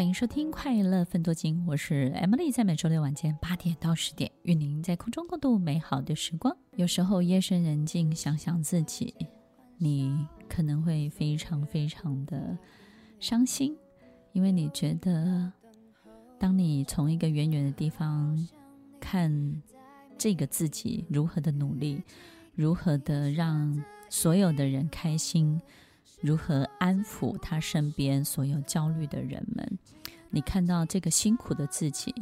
欢迎收听《快乐分多金》，我是 Emily，在每周六晚间八点到十点，与您在空中共度美好的时光。有时候夜深人静，想想自己，你可能会非常非常的伤心，因为你觉得，当你从一个远远的地方看这个自己如何的努力，如何的让所有的人开心。如何安抚他身边所有焦虑的人们？你看到这个辛苦的自己，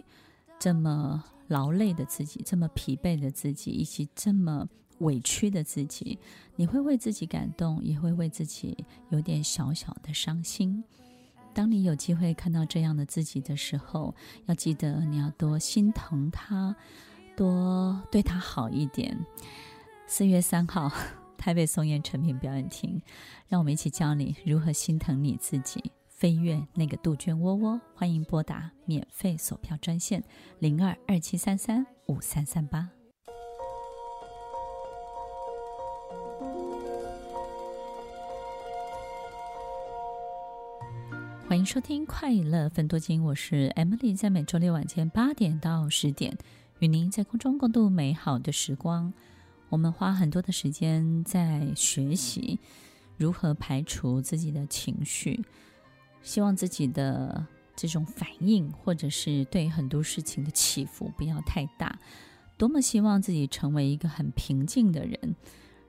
这么劳累的自己，这么疲惫的自己，以及这么委屈的自己，你会为自己感动，也会为自己有点小小的伤心。当你有机会看到这样的自己的时候，要记得你要多心疼他，多对他好一点。四月三号。台北松烟诚品表演厅，让我们一起教你如何心疼你自己，飞越那个杜鹃窝窝。欢迎拨打免费索票专线零二二七三三五三三八。欢迎收听《快乐分多金》，我是 Emily，在每周六晚间八点到十点，与您在空中共度美好的时光。我们花很多的时间在学习如何排除自己的情绪，希望自己的这种反应或者是对很多事情的起伏不要太大。多么希望自己成为一个很平静的人，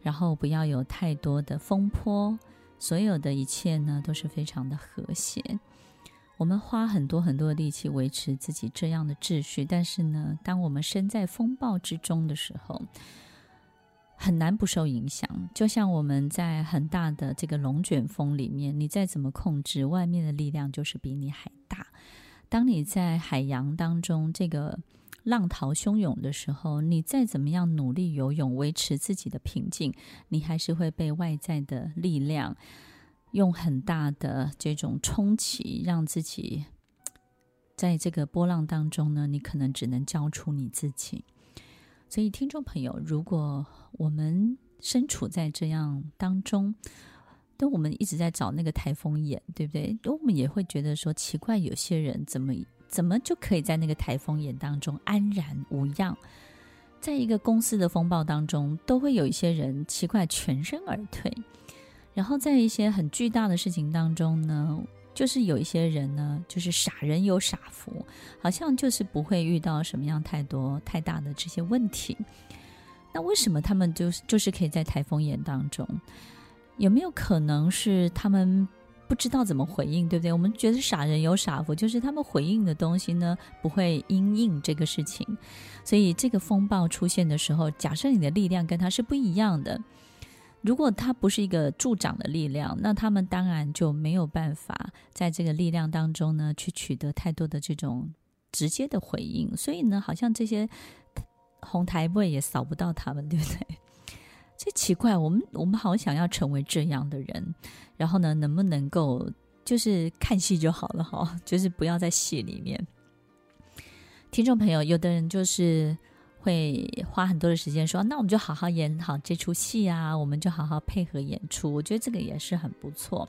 然后不要有太多的风波，所有的一切呢都是非常的和谐。我们花很多很多的力气维持自己这样的秩序，但是呢，当我们身在风暴之中的时候，很难不受影响，就像我们在很大的这个龙卷风里面，你再怎么控制，外面的力量就是比你还大。当你在海洋当中，这个浪涛汹涌的时候，你再怎么样努力游泳，维持自己的平静，你还是会被外在的力量用很大的这种冲击，让自己在这个波浪当中呢，你可能只能交出你自己。所以，听众朋友，如果我们身处在这样当中，当我们一直在找那个台风眼，对不对？我们也会觉得说奇怪，有些人怎么怎么就可以在那个台风眼当中安然无恙？在一个公司的风暴当中，都会有一些人奇怪全身而退，然后在一些很巨大的事情当中呢，就是有一些人呢，就是傻人有傻福，好像就是不会遇到什么样太多太大的这些问题。那为什么他们就是就是可以在台风眼当中？有没有可能是他们不知道怎么回应，对不对？我们觉得傻人有傻福，就是他们回应的东西呢，不会因应这个事情。所以这个风暴出现的时候，假设你的力量跟他是不一样的。如果它不是一个助长的力量，那他们当然就没有办法在这个力量当中呢，去取得太多的这种直接的回应。所以呢，好像这些红台位也扫不到他们，对不对？这奇怪，我们我们好想要成为这样的人，然后呢，能不能够就是看戏就好了哈，就是不要在戏里面。听众朋友，有的人就是。会花很多的时间说，那我们就好好演好这出戏啊，我们就好好配合演出。我觉得这个也是很不错。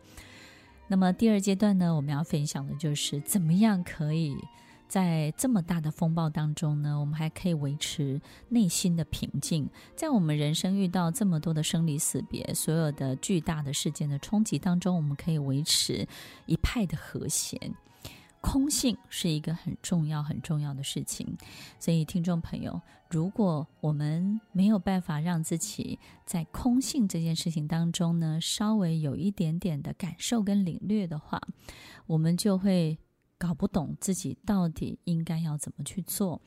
那么第二阶段呢，我们要分享的就是怎么样可以在这么大的风暴当中呢，我们还可以维持内心的平静。在我们人生遇到这么多的生离死别，所有的巨大的事件的冲击当中，我们可以维持一派的和谐。空性是一个很重要、很重要的事情，所以听众朋友，如果我们没有办法让自己在空性这件事情当中呢，稍微有一点点的感受跟领略的话，我们就会搞不懂自己到底应该要怎么去做。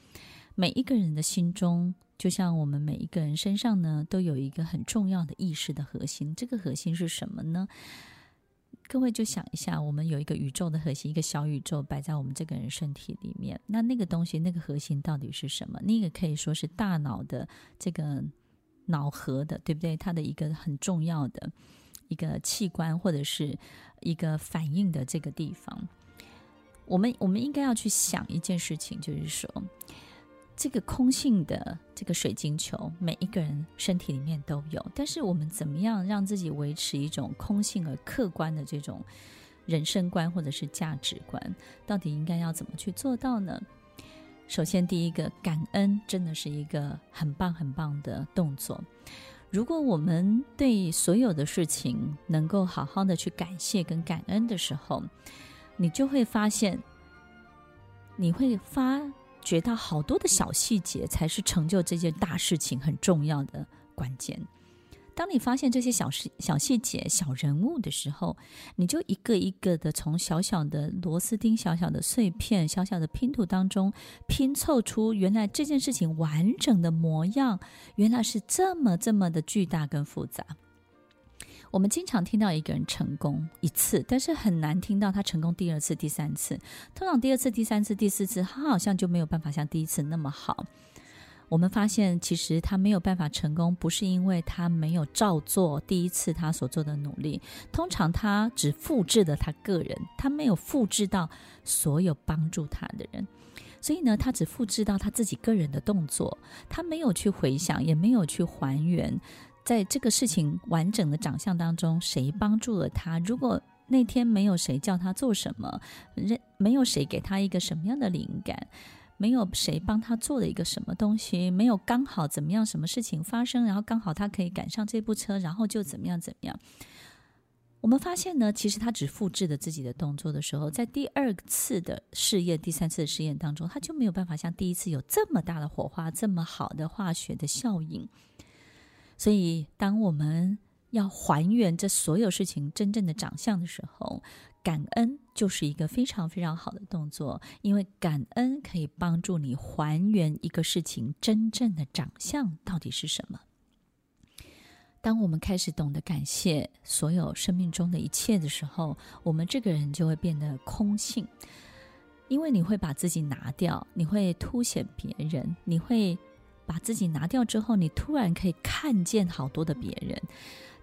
每一个人的心中，就像我们每一个人身上呢，都有一个很重要的意识的核心，这个核心是什么呢？各位就想一下，我们有一个宇宙的核心，一个小宇宙摆在我们这个人身体里面。那那个东西，那个核心到底是什么？那个可以说是大脑的这个脑核的，对不对？它的一个很重要的一个器官，或者是一个反应的这个地方。我们我们应该要去想一件事情，就是说。这个空性的这个水晶球，每一个人身体里面都有。但是我们怎么样让自己维持一种空性而客观的这种人生观或者是价值观，到底应该要怎么去做到呢？首先，第一个，感恩真的是一个很棒很棒的动作。如果我们对所有的事情能够好好的去感谢跟感恩的时候，你就会发现，你会发觉到好多的小细节才是成就这件大事情很重要的关键。当你发现这些小细小细节、小人物的时候，你就一个一个的从小小的螺丝钉、小小的碎片、小小的拼图当中拼凑出原来这件事情完整的模样，原来是这么这么的巨大跟复杂。我们经常听到一个人成功一次，但是很难听到他成功第二次、第三次。通常第二次、第三次、第四次，他好像就没有办法像第一次那么好。我们发现，其实他没有办法成功，不是因为他没有照做第一次他所做的努力。通常他只复制了他个人，他没有复制到所有帮助他的人。所以呢，他只复制到他自己个人的动作，他没有去回想，也没有去还原，在这个事情完整的长相当中，谁帮助了他？如果那天没有谁叫他做什么，人没有谁给他一个什么样的灵感？没有谁帮他做了一个什么东西，没有刚好怎么样，什么事情发生，然后刚好他可以赶上这部车，然后就怎么样怎么样。我们发现呢，其实他只复制了自己的动作的时候，在第二次的试验、第三次的试验当中，他就没有办法像第一次有这么大的火花、这么好的化学的效应。所以，当我们要还原这所有事情真正的长相的时候，感恩就是一个非常非常好的动作，因为感恩可以帮助你还原一个事情真正的长相到底是什么。当我们开始懂得感谢所有生命中的一切的时候，我们这个人就会变得空性，因为你会把自己拿掉，你会凸显别人，你会把自己拿掉之后，你突然可以看见好多的别人。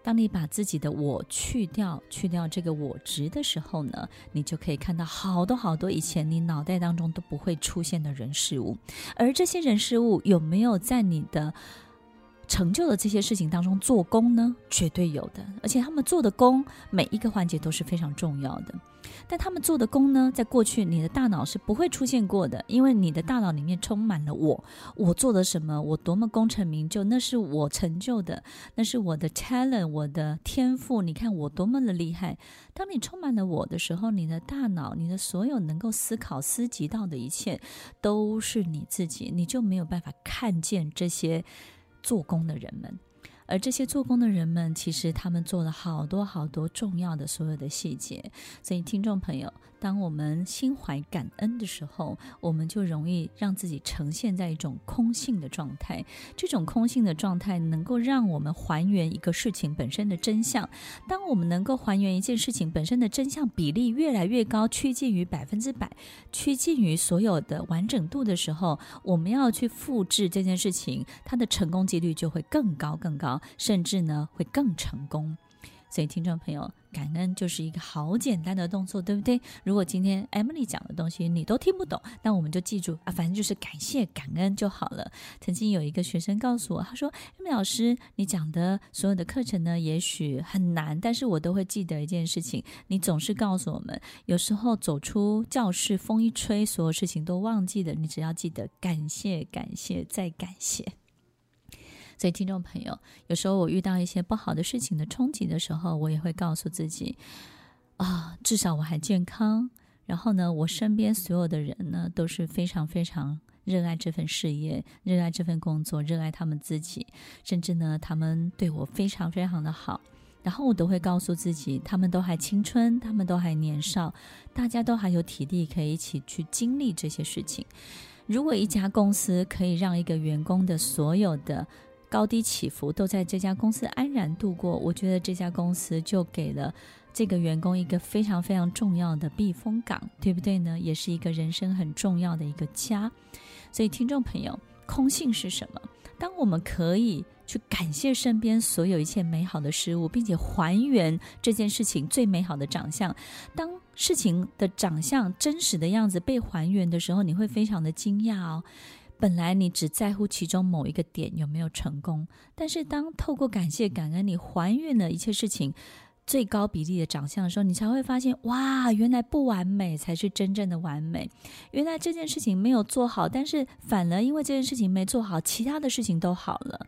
当你把自己的我去掉，去掉这个我值的时候呢，你就可以看到好多好多以前你脑袋当中都不会出现的人事物，而这些人事物有没有在你的成就的这些事情当中做工呢？绝对有的，而且他们做的工每一个环节都是非常重要的。但他们做的工呢，在过去你的大脑是不会出现过的，因为你的大脑里面充满了我，我做了什么，我多么功成名就，那是我成就的，那是我的 talent，我的天赋。你看我多么的厉害。当你充满了我的时候，你的大脑，你的所有能够思考、思及到的一切，都是你自己，你就没有办法看见这些做工的人们。而这些做工的人们，其实他们做了好多好多重要的所有的细节。所以，听众朋友，当我们心怀感恩的时候，我们就容易让自己呈现在一种空性的状态。这种空性的状态能够让我们还原一个事情本身的真相。当我们能够还原一件事情本身的真相比例越来越高，趋近于百分之百，趋近于所有的完整度的时候，我们要去复制这件事情，它的成功几率就会更高更高。甚至呢，会更成功。所以，听众朋友，感恩就是一个好简单的动作，对不对？如果今天 Emily 讲的东西你都听不懂，那我们就记住啊，反正就是感谢、感恩就好了。曾经有一个学生告诉我，他说：“Emily 老师，你讲的所有的课程呢，也许很难，但是我都会记得一件事情。你总是告诉我们，有时候走出教室，风一吹，所有事情都忘记了。你只要记得感谢、感谢再感谢。”所以，听众朋友，有时候我遇到一些不好的事情的冲击的时候，我也会告诉自己：啊，至少我还健康。然后呢，我身边所有的人呢，都是非常非常热爱这份事业，热爱这份工作，热爱他们自己，甚至呢，他们对我非常非常的好。然后我都会告诉自己，他们都还青春，他们都还年少，大家都还有体力可以一起去经历这些事情。如果一家公司可以让一个员工的所有的高低起伏都在这家公司安然度过，我觉得这家公司就给了这个员工一个非常非常重要的避风港，对不对呢？也是一个人生很重要的一个家。所以，听众朋友，空性是什么？当我们可以去感谢身边所有一切美好的事物，并且还原这件事情最美好的长相，当事情的长相真实的样子被还原的时候，你会非常的惊讶哦。本来你只在乎其中某一个点有没有成功，但是当透过感谢感恩，你还原了一切事情最高比例的长相的时候，你才会发现，哇，原来不完美才是真正的完美。原来这件事情没有做好，但是反而因为这件事情没做好，其他的事情都好了。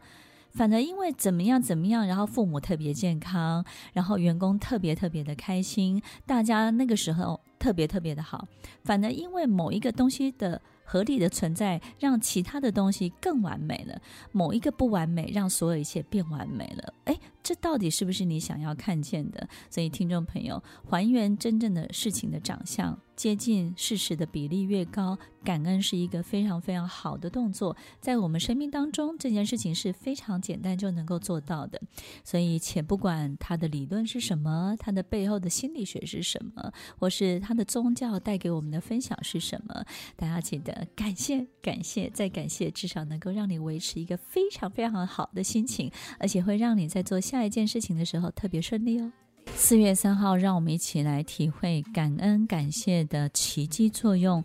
反而因为怎么样怎么样，然后父母特别健康，然后员工特别特别的开心，大家那个时候特别特别的好。反而因为某一个东西的合理的存在，让其他的东西更完美了。某一个不完美，让所有一切变完美了。诶。这到底是不是你想要看见的？所以，听众朋友，还原真正的事情的长相，接近事实的比例越高，感恩是一个非常非常好的动作。在我们生命当中，这件事情是非常简单就能够做到的。所以，且不管它的理论是什么，它的背后的心理学是什么，或是它的宗教带给我们的分享是什么，大家记得感谢、感谢再感谢，至少能够让你维持一个非常非常好的心情，而且会让你在做。下一件事情的时候特别顺利哦。四月三号，让我们一起来体会感恩感谢的奇迹作用。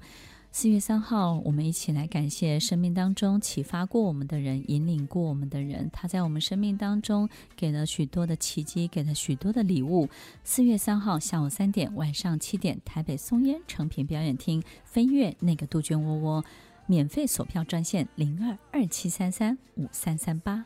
四月三号，我们一起来感谢生命当中启发过我们的人，引领过我们的人，他在我们生命当中给了许多的奇迹，给了许多的礼物。四月三号下午三点，晚上七点，台北松烟诚品表演厅，飞跃那个杜鹃窝窝，免费索票专线零二二七三三五三三八。